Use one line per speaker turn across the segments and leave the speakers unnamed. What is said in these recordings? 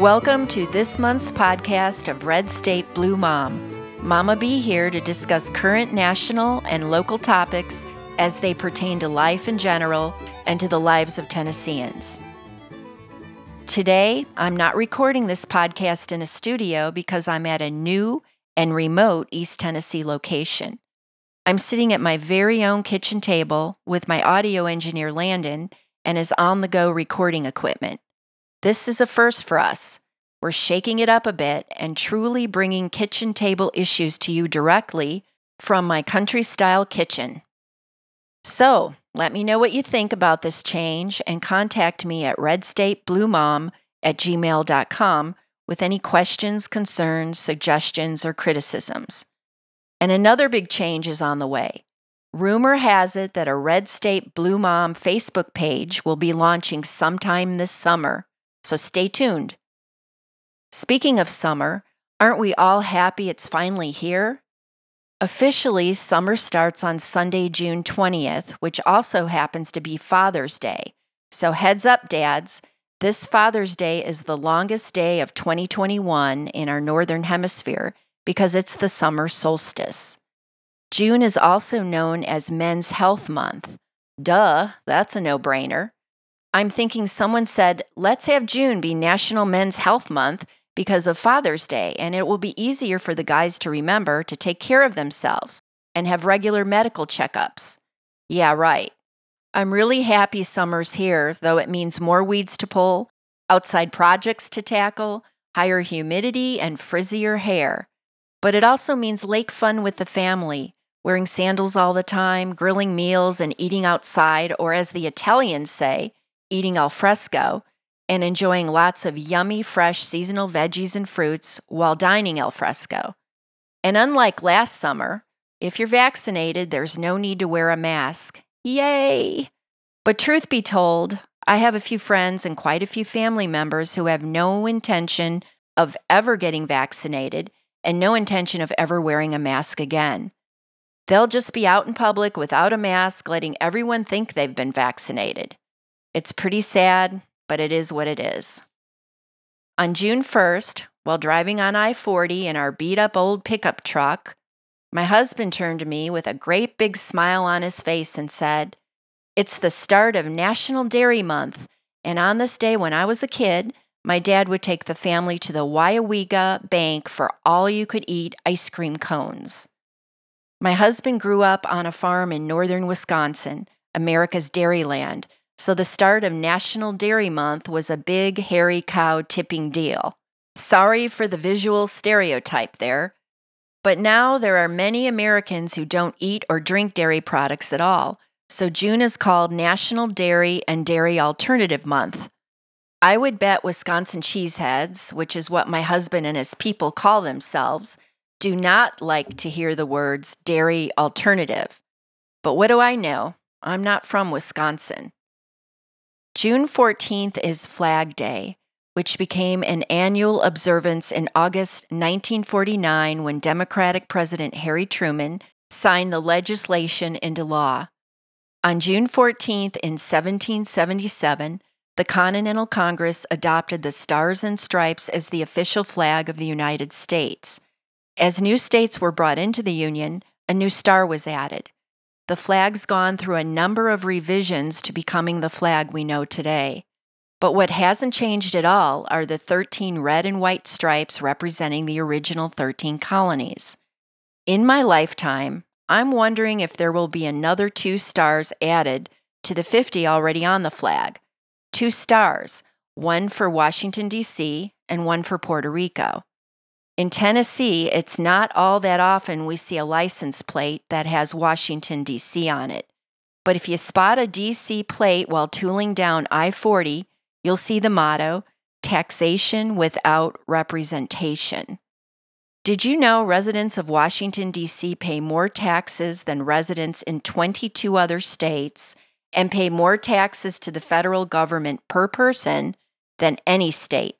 Welcome to this month's podcast of Red State Blue Mom. Mama B here to discuss current national and local topics as they pertain to life in general and to the lives of Tennesseans. Today, I'm not recording this podcast in a studio because I'm at a new and remote East Tennessee location. I'm sitting at my very own kitchen table with my audio engineer Landon and his on the go recording equipment. This is a first for us. We're shaking it up a bit and truly bringing kitchen table issues to you directly from my country style kitchen. So, let me know what you think about this change and contact me at redstatebluemom at gmail.com with any questions, concerns, suggestions, or criticisms. And another big change is on the way. Rumor has it that a Red State Blue Mom Facebook page will be launching sometime this summer, so stay tuned. Speaking of summer, aren't we all happy it's finally here? Officially, summer starts on Sunday, June 20th, which also happens to be Father's Day. So, heads up, dads, this Father's Day is the longest day of 2021 in our Northern Hemisphere because it's the summer solstice. June is also known as Men's Health Month. Duh, that's a no brainer. I'm thinking someone said, let's have June be National Men's Health Month because of Father's Day, and it will be easier for the guys to remember to take care of themselves and have regular medical checkups. Yeah, right. I'm really happy summer's here, though it means more weeds to pull, outside projects to tackle, higher humidity, and frizzier hair. But it also means lake fun with the family, wearing sandals all the time, grilling meals, and eating outside, or as the Italians say, eating al fresco, and enjoying lots of yummy, fresh seasonal veggies and fruits while dining al fresco. And unlike last summer, if you're vaccinated, there's no need to wear a mask. Yay! But truth be told, I have a few friends and quite a few family members who have no intention of ever getting vaccinated and no intention of ever wearing a mask again. They'll just be out in public without a mask, letting everyone think they've been vaccinated. It's pretty sad, but it is what it is. On June 1st, while driving on I 40 in our beat up old pickup truck, my husband turned to me with a great big smile on his face and said, It's the start of National Dairy Month, and on this day when I was a kid, my dad would take the family to the Weyauwega Bank for all you could eat ice cream cones. My husband grew up on a farm in northern Wisconsin, America's dairy land, so the start of National Dairy Month was a big, hairy cow tipping deal. Sorry for the visual stereotype there, but now there are many Americans who don't eat or drink dairy products at all, so June is called National Dairy and Dairy Alternative Month. I would bet Wisconsin cheeseheads, which is what my husband and his people call themselves, do not like to hear the words dairy alternative. But what do I know? I'm not from Wisconsin. June 14th is Flag Day, which became an annual observance in August 1949 when Democratic President Harry Truman signed the legislation into law. On June 14th in 1777, the Continental Congress adopted the Stars and Stripes as the official flag of the United States. As new states were brought into the Union, a new star was added. The flag's gone through a number of revisions to becoming the flag we know today. But what hasn't changed at all are the 13 red and white stripes representing the original 13 colonies. In my lifetime, I'm wondering if there will be another two stars added to the 50 already on the flag. Two stars, one for Washington, D.C., and one for Puerto Rico. In Tennessee, it's not all that often we see a license plate that has Washington, D.C. on it. But if you spot a D.C. plate while tooling down I 40, you'll see the motto Taxation Without Representation. Did you know residents of Washington, D.C. pay more taxes than residents in 22 other states and pay more taxes to the federal government per person than any state?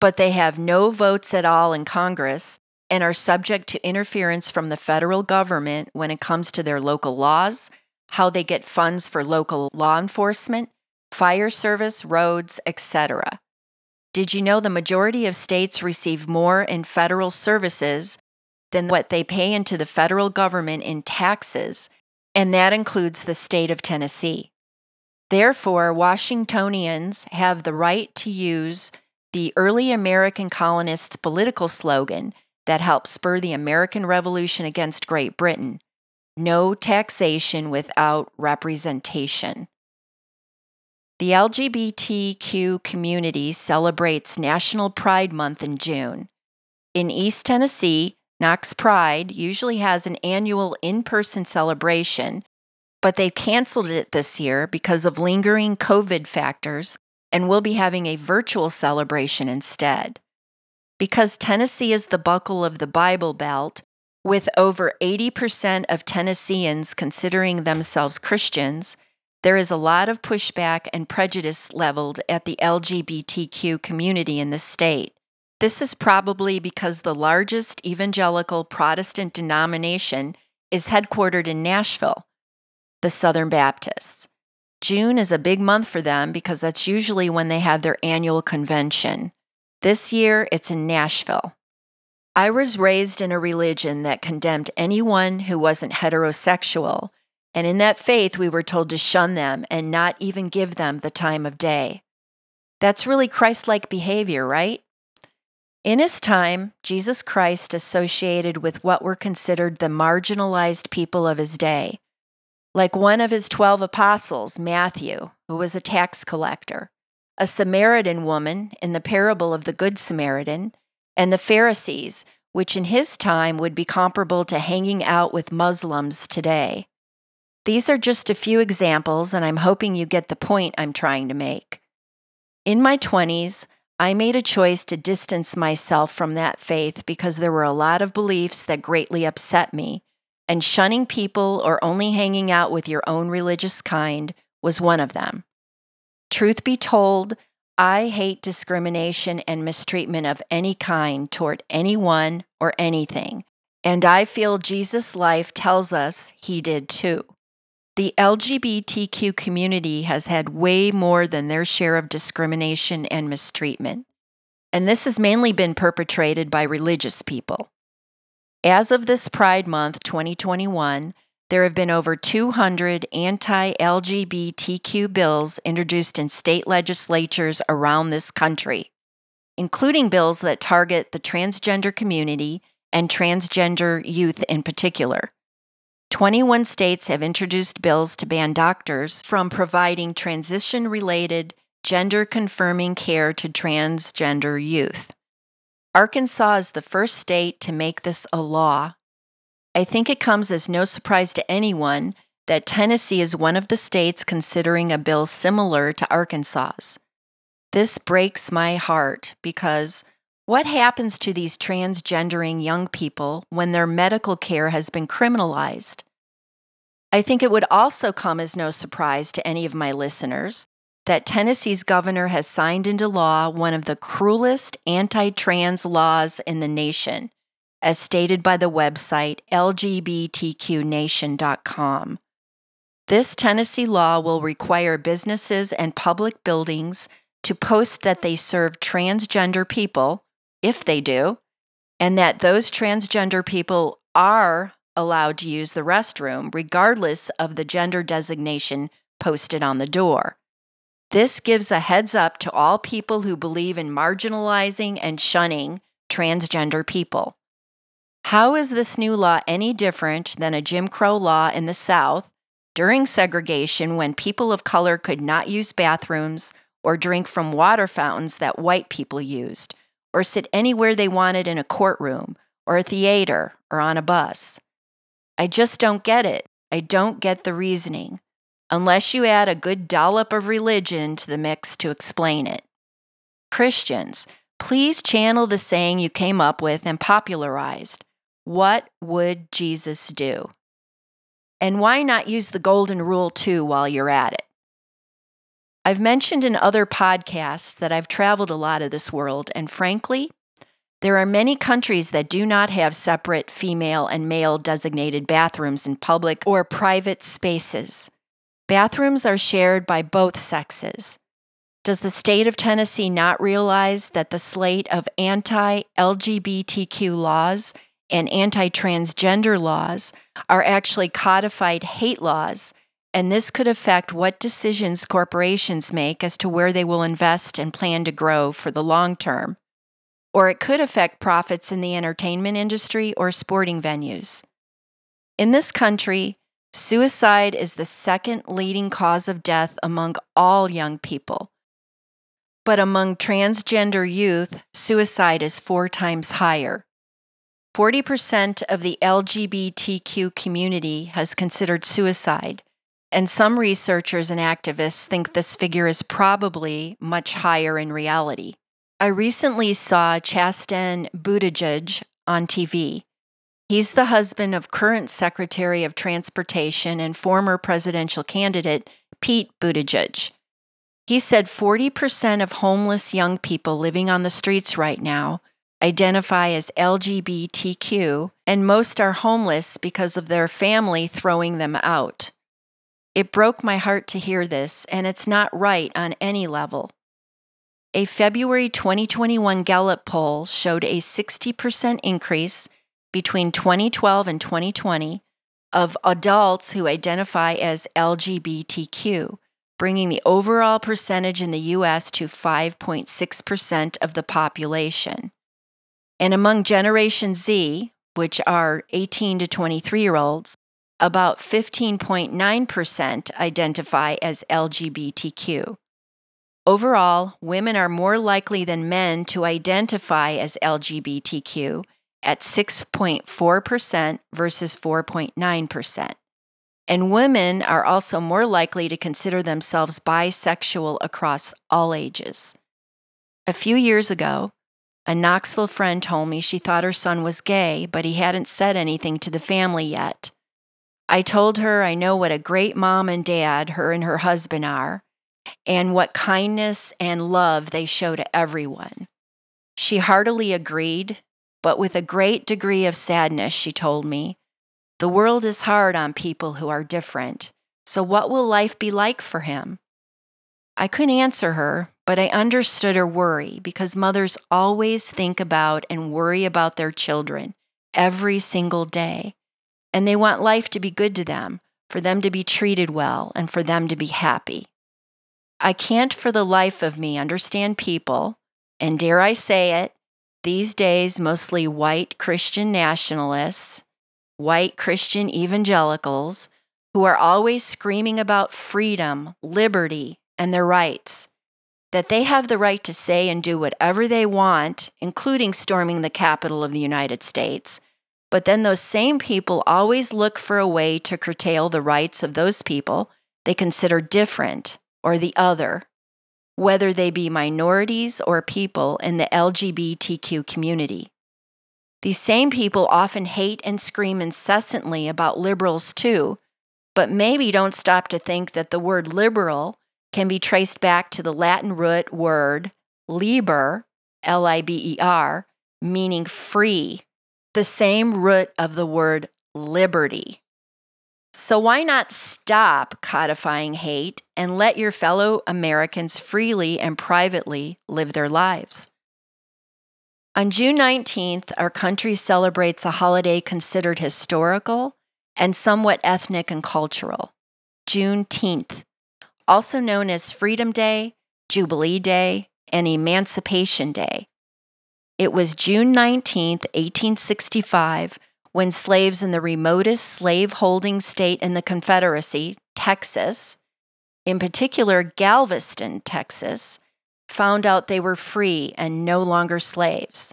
But they have no votes at all in Congress and are subject to interference from the federal government when it comes to their local laws, how they get funds for local law enforcement, fire service, roads, etc. Did you know the majority of states receive more in federal services than what they pay into the federal government in taxes, and that includes the state of Tennessee? Therefore, Washingtonians have the right to use the early American colonists' political slogan that helped spur the American Revolution against Great Britain no taxation without representation. The LGBTQ community celebrates National Pride Month in June. In East Tennessee, Knox Pride usually has an annual in person celebration, but they've canceled it this year because of lingering COVID factors and we'll be having a virtual celebration instead. Because Tennessee is the buckle of the Bible Belt, with over 80% of Tennesseans considering themselves Christians, there is a lot of pushback and prejudice leveled at the LGBTQ community in the state. This is probably because the largest evangelical Protestant denomination is headquartered in Nashville, the Southern Baptists. June is a big month for them because that's usually when they have their annual convention. This year, it's in Nashville. I was raised in a religion that condemned anyone who wasn't heterosexual and in that faith, we were told to shun them and not even give them the time of day. That's really Christ like behavior, right? In his time, Jesus Christ associated with what were considered the marginalized people of his day, like one of his 12 apostles, Matthew, who was a tax collector, a Samaritan woman in the parable of the Good Samaritan, and the Pharisees, which in his time would be comparable to hanging out with Muslims today. These are just a few examples, and I'm hoping you get the point I'm trying to make. In my 20s, I made a choice to distance myself from that faith because there were a lot of beliefs that greatly upset me, and shunning people or only hanging out with your own religious kind was one of them. Truth be told, I hate discrimination and mistreatment of any kind toward anyone or anything, and I feel Jesus' life tells us he did too. The LGBTQ community has had way more than their share of discrimination and mistreatment, and this has mainly been perpetrated by religious people. As of this Pride Month 2021, there have been over 200 anti LGBTQ bills introduced in state legislatures around this country, including bills that target the transgender community and transgender youth in particular. 21 states have introduced bills to ban doctors from providing transition related, gender confirming care to transgender youth. Arkansas is the first state to make this a law. I think it comes as no surprise to anyone that Tennessee is one of the states considering a bill similar to Arkansas's. This breaks my heart because what happens to these transgendering young people when their medical care has been criminalized? I think it would also come as no surprise to any of my listeners that Tennessee's governor has signed into law one of the cruelest anti trans laws in the nation, as stated by the website LGBTQNation.com. This Tennessee law will require businesses and public buildings to post that they serve transgender people if they do, and that those transgender people are allowed to use the restroom, regardless of the gender designation posted on the door. This gives a heads up to all people who believe in marginalizing and shunning transgender people. How is this new law any different than a Jim Crow law in the South during segregation when people of color could not use bathrooms or drink from water fountains that white people used? or sit anywhere they wanted in a courtroom or a theater or on a bus. I just don't get it. I don't get the reasoning, unless you add a good dollop of religion to the mix to explain it. Christians, please channel the saying you came up with and popularized What would Jesus do? And why not use the golden rule too while you're at it? I've mentioned in other podcasts that I've traveled a lot of this world, and frankly, there are many countries that do not have separate female and male designated bathrooms in public or private spaces. Bathrooms are shared by both sexes. Does the state of Tennessee not realize that the slate of anti LGBTQ laws and anti transgender laws are actually codified hate laws? And this could affect what decisions corporations make as to where they will invest and plan to grow for the long term. Or it could affect profits in the entertainment industry or sporting venues. In this country, suicide is the second leading cause of death among all young people but among transgender youth, suicide is four times higher. 40% of the LGBTQ community has considered suicide, and some researchers and activists think this figure is probably much higher in reality. I recently saw Chasten Buttigieg on TV. He's the husband of current Secretary of Transportation and former presidential candidate Pete Buttigieg. He said 40% of homeless young people living on the streets right now identify as LGBTQ, and most are homeless because of their family throwing them out. It broke my heart to hear this, and it's not right on any level. A February 2021 Gallup poll showed a 60% increase between 2012 and 2020 of adults who identify as LGBTQ, bringing the overall percentage in the US to 5.6% of the population. And among Generation Z, which are 18 to 23 year olds, about 15.9% identify as LGBTQ. Overall, women are more likely than men to identify as LGBTQ at 6.4% versus 4.9% and women are also more likely to consider themselves bisexual across all ages. A few years ago, a Knoxville friend told me she thought her son was gay, but he hadn't said anything to the family yet. I told her I know what a great mom and dad her and her husband are, and what kindness and love they show to everyone. She heartily agreed, but with a great degree of sadness, she told me the world is hard on people who are different, so what will life be like for him? I couldn't answer her, but I understood her worry because mothers always think about and worry about their children every single day. And they want life to be good to them, for them to be treated well, and for them to be happy. I can't for the life of me understand people, and dare I say it, these days mostly white Christian nationalists white Christian evangelicals who are always screaming about freedom, liberty, and their rights, that they have the right to say and do whatever they want, including storming the Capitol of the United States. But then those same people always look for a way to curtail the rights of those people they consider different or the other, whether they be minorities or people in the LGBTQ community. These same people often hate and scream incessantly about liberals too, but maybe don't stop to think that the word liberal can be traced back to the Latin root word liber, L I B E R, meaning free, the same root of the word liberty. So, why not stop codifying hate and let your fellow Americans freely and privately live their lives? On June 19th, our country celebrates a holiday considered historical and somewhat ethnic and cultural Juneteenth, also known as Freedom Day, Jubilee Day, and Emancipation Day. It was June 19, 1865, when slaves in the remotest slave holding state in the Confederacy, Texas, in particular Galveston, Texas, found out they were free and no longer slaves.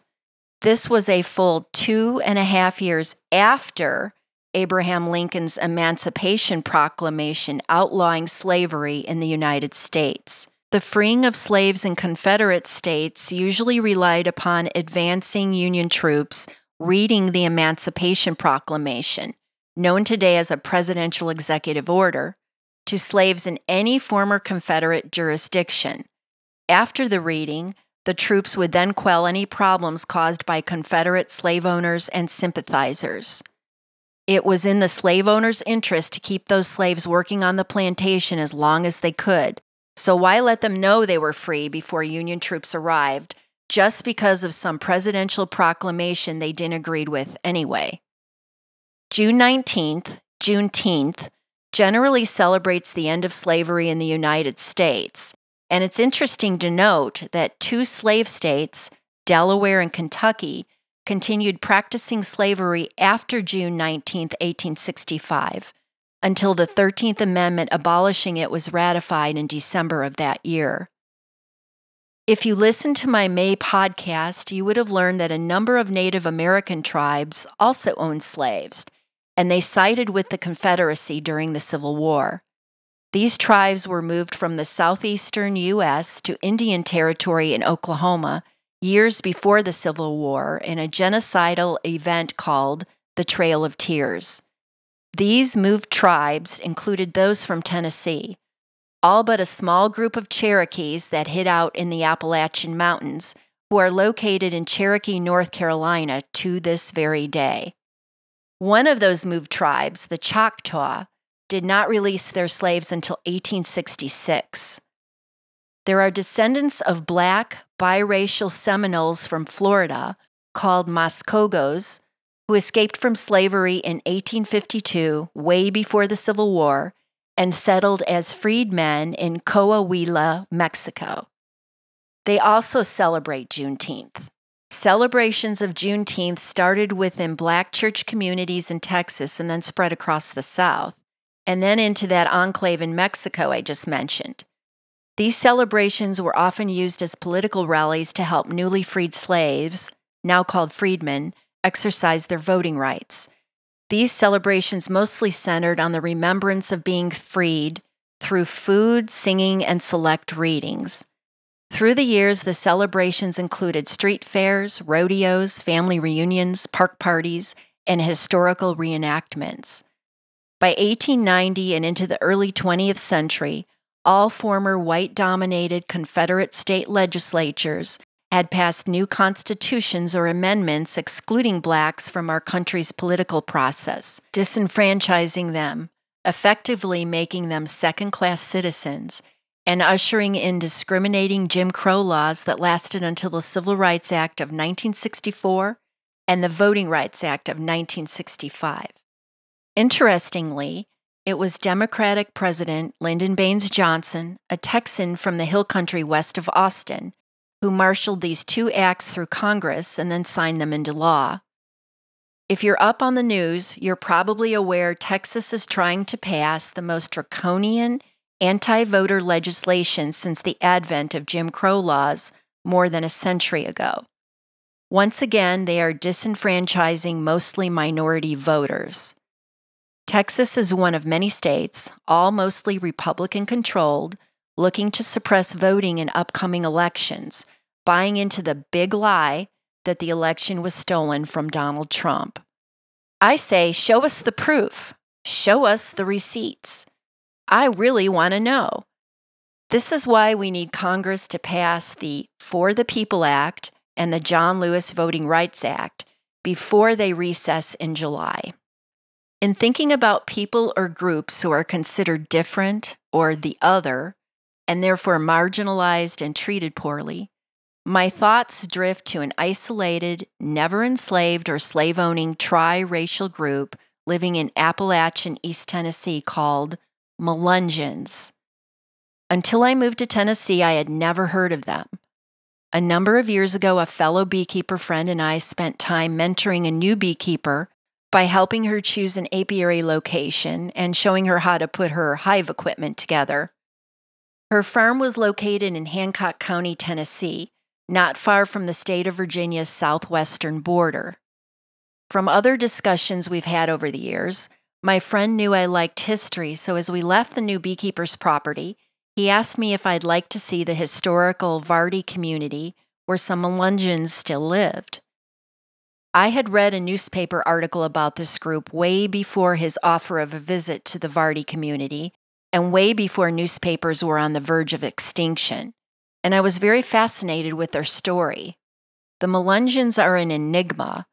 This was a full two and a half years after Abraham Lincoln's Emancipation Proclamation outlawing slavery in the United States. The freeing of slaves in Confederate states usually relied upon advancing Union troops reading the Emancipation Proclamation, known today as a presidential executive order, to slaves in any former Confederate jurisdiction. After the reading, the troops would then quell any problems caused by Confederate slave owners and sympathizers. It was in the slave owners' interest to keep those slaves working on the plantation as long as they could, So why let them know they were free before Union troops arrived just because of some presidential proclamation they didn't agree with anyway? June 19th, Juneteenth, generally celebrates the end of slavery in the United States. And it's interesting to note that two slave states, Delaware and Kentucky, continued practicing slavery after June 19, 1865, until the 13th Amendment abolishing it was ratified in December of that year. If you listened to my May podcast, you would have learned that a number of Native American tribes also owned slaves, and they sided with the Confederacy during the Civil War. These tribes were moved from the southeastern U.S. to Indian Territory in Oklahoma years before the Civil War in a genocidal event called the Trail of Tears. These moved tribes included those from Tennessee, all but a small group of Cherokees that hid out in the Appalachian Mountains, who are located in Cherokee, North Carolina to this very day. One of those moved tribes, the Choctaw, did not release their slaves until 1866. There are descendants of black, biracial Seminoles from Florida called Mascogos who escaped from slavery in 1852, way before the Civil War, and settled as freedmen in Coahuila, Mexico. They also celebrate Juneteenth. Celebrations of Juneteenth started within black church communities in Texas and then spread across the South, and then into that enclave in Mexico I just mentioned. These celebrations were often used as political rallies to help newly freed slaves, now called freedmen, exercise their voting rights. These celebrations mostly centered on the remembrance of being freed through food, singing, and select readings. Through the years, the celebrations included street fairs, rodeos, family reunions, park parties, and historical reenactments. By 1890 and into the early 20th century, all former white dominated Confederate state legislatures had passed new constitutions or amendments excluding blacks from our country's political process, disenfranchising them, effectively making them second class citizens, and ushering in discriminating Jim Crow laws that lasted until the Civil Rights Act of 1964 and the Voting Rights Act of 1965. Interestingly, it was Democratic President Lyndon Baines Johnson, a Texan from the hill country west of Austin, who marshaled these two acts through Congress and then signed them into law. If you're up on the news, you're probably aware Texas is trying to pass the most draconian anti voter legislation since the advent of Jim Crow laws more than a century ago. Once again, they are disenfranchising mostly minority voters. Texas is one of many states, all mostly Republican controlled, looking to suppress voting in upcoming elections, buying into the big lie that the election was stolen from Donald Trump. I say, show us the proof, show us the receipts. I really want to know. This is why we need Congress to pass the For the People Act and the John Lewis Voting Rights Act before they recess in July. In thinking about people or groups who are considered different or the other, and therefore marginalized and treated poorly, my thoughts drift to an isolated, never enslaved or slave owning tri racial group living in Appalachian East Tennessee called Melungeons. Until I moved to Tennessee, I had never heard of them. A number of years ago, a fellow beekeeper friend and I spent time mentoring a new beekeeper by helping her choose an apiary location and showing her how to put her hive equipment together. Her farm was located in Hancock County, Tennessee, not far from the state of Virginia's southwestern border. From other discussions we've had over the years, my friend knew I liked history, so as we left the new beekeeper's property, he asked me if I'd like to see the historical Vardy community where some Melungeons still lived. I had read a newspaper article about this group way before his offer of a visit to the Vardy community and way before newspapers were on the verge of extinction, and I was very fascinated with their story. The Melungeons are an enigma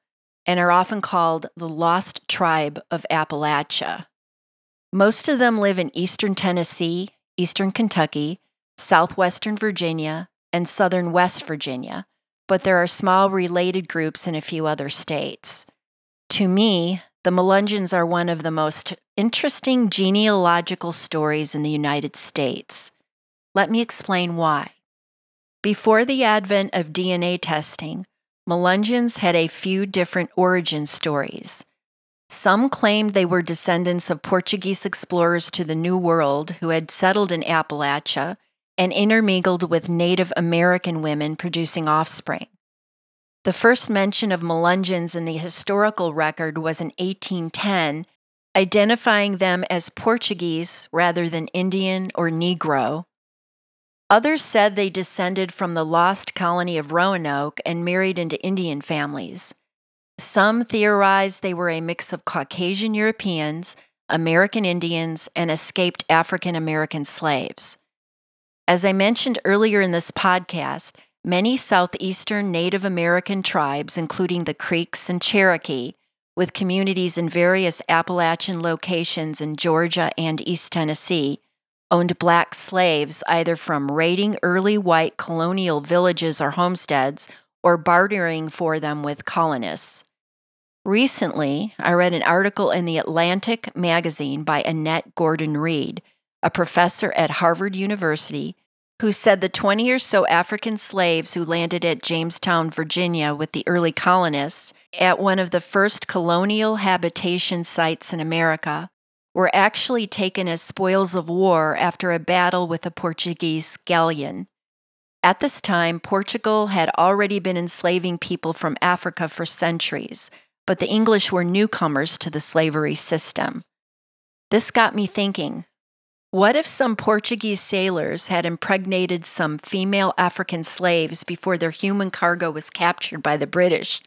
and are often called the Lost Tribe of Appalachia. Most of them live in eastern Tennessee, eastern Kentucky, southwestern Virginia, and southern West Virginia, but there are small related groups in a few other states. To me, the Melungeons are one of the most interesting genealogical stories in the United States. Let me explain why. Before the advent of DNA testing, Melungeons had a few different origin stories. Some claimed they were descendants of Portuguese explorers to the New World who had settled in Appalachia and intermingled with Native American women producing offspring. The first mention of Melungeons in the historical record was in 1810, identifying them as Portuguese rather than Indian or Negro. Others said they descended from the lost colony of Roanoke and married into Indian families. Some theorized they were a mix of Caucasian Europeans, American Indians, and escaped African American slaves. As I mentioned earlier in this podcast, many southeastern Native American tribes, including the Creeks and Cherokee, with communities in various Appalachian locations in Georgia and East Tennessee, owned black slaves either from raiding early white colonial villages or homesteads or bartering for them with colonists. Recently, I read an article in the Atlantic magazine by Annette Gordon Reed, a professor at Harvard University, who said the 20 or so African slaves who landed at Jamestown, Virginia with the early colonists at one of the first colonial habitation sites in America were actually taken as spoils of war after a battle with a Portuguese galleon. At this time, Portugal had already been enslaving people from Africa for centuries but the English were newcomers to the slavery system. This got me thinking what if some Portuguese sailors had impregnated some female African slaves before their human cargo was captured by the British?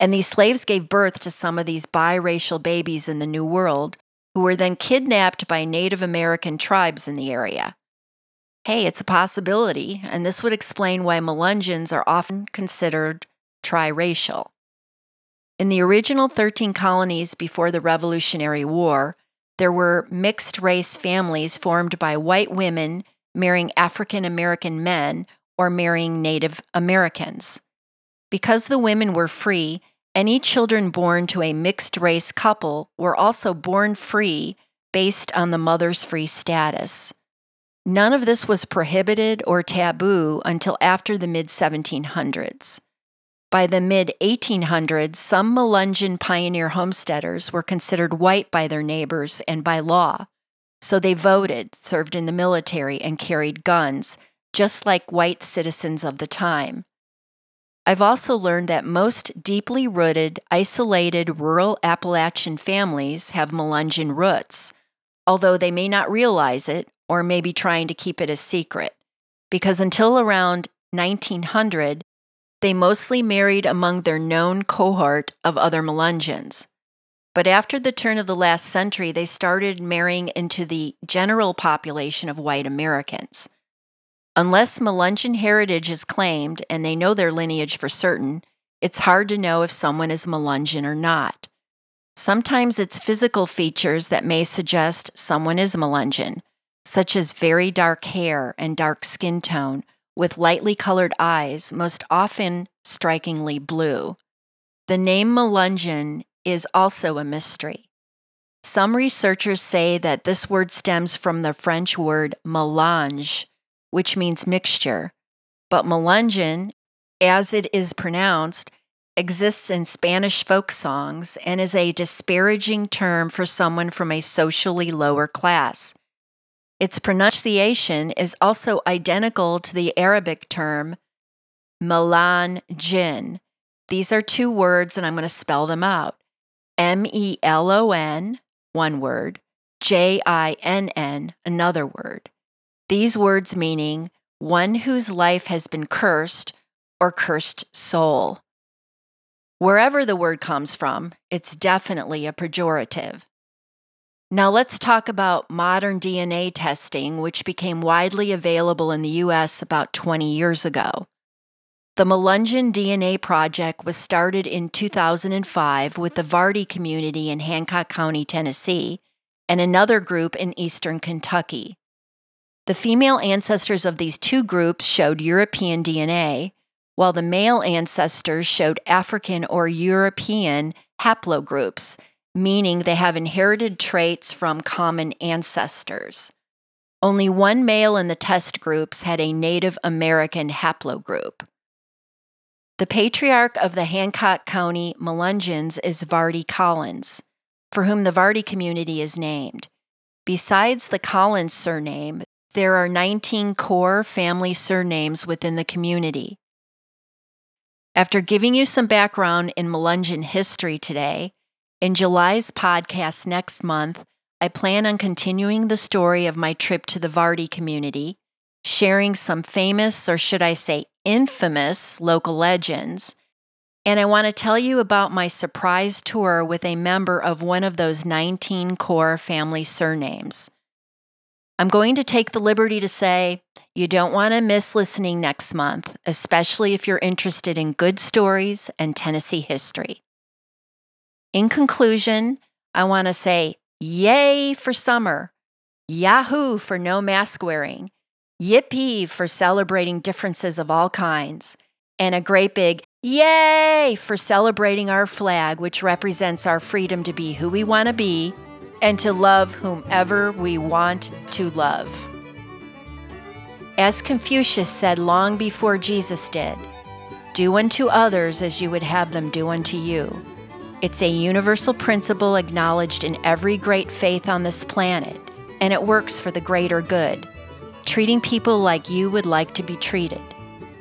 And these slaves gave birth to some of these biracial babies in the New World, who were then kidnapped by Native American tribes in the area. Hey, it's a possibility, and this would explain why Melungeons are often considered triracial. In the original 13 colonies before the Revolutionary War, there were mixed race families formed by white women marrying African American men or marrying Native Americans. Because the women were free, any children born to a mixed race couple were also born free based on the mother's free status. None of this was prohibited or taboo until after the mid 1700s. By the mid 1800s, some Melungeon pioneer homesteaders were considered white by their neighbors and by law. So they voted, served in the military, and carried guns, just like white citizens of the time. I've also learned that most deeply rooted, isolated rural Appalachian families have Melungeon roots, although they may not realize it or may be trying to keep it a secret. Because until around 1900, they mostly married among their known cohort of other Melungeons. But after the turn of the last century, they started marrying into the general population of white Americans. Unless Melungeon heritage is claimed and they know their lineage for certain, it's hard to know if someone is Melungeon or not. Sometimes it's physical features that may suggest someone is Melungeon, such as very dark hair and dark skin tone with lightly colored eyes, most often strikingly blue. The name Melungeon is also a mystery. Some researchers say that this word stems from the French word melange, which means mixture, but Melungeon, as it is pronounced, exists in Spanish folk songs and is a disparaging term for someone from a socially lower class. Its pronunciation is also identical to the Arabic term melon jinn. These are two words, and I'm going to spell them out M E L O N, one word, J I N N, another word. These words meaning one whose life has been cursed or cursed soul. Wherever the word comes from, it's definitely a pejorative. Now, let's talk about modern DNA testing, which became widely available in the US about 20 years ago. The Melungeon DNA Project was started in 2005 with the Vardy community in Hancock County, Tennessee, and another group in eastern Kentucky. The female ancestors of these two groups showed European DNA, while the male ancestors showed African or European haplogroups, meaning they have inherited traits from common ancestors. Only one male in the test groups had a Native American haplogroup. The patriarch of the Hancock County Melungeons is Vardy Collins, for whom the Vardy community is named. Besides the Collins surname, there are 19 core family surnames within the community. After giving you some background in Melungeon history today, in July's podcast next month, I plan on continuing the story of my trip to the Vardy community, sharing some famous, or should I say infamous, local legends. And I want to tell you about my surprise tour with a member of one of those 19 core family surnames. I'm going to take the liberty to say you don't want to miss listening next month, especially if you're interested in good stories and Tennessee history. In conclusion, I want to say yay for summer, yahoo for no mask wearing, yippee for celebrating differences of all kinds, and a great big yay for celebrating our flag, which represents our freedom to be who we want to be and to love whomever we want to love. As Confucius said long before Jesus did, do unto others as you would have them do unto you. It's a universal principle acknowledged in every great faith on this planet, and it works for the greater good. Treating people like you would like to be treated.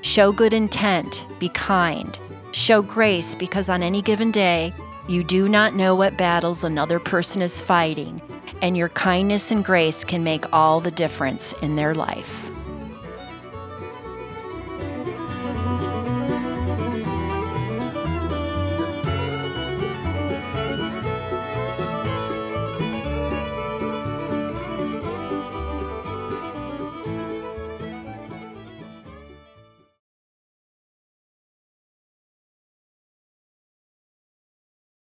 Show good intent, be kind, show grace because on any given day, you do not know what battles another person is fighting, and your kindness and grace can make all the difference in their life.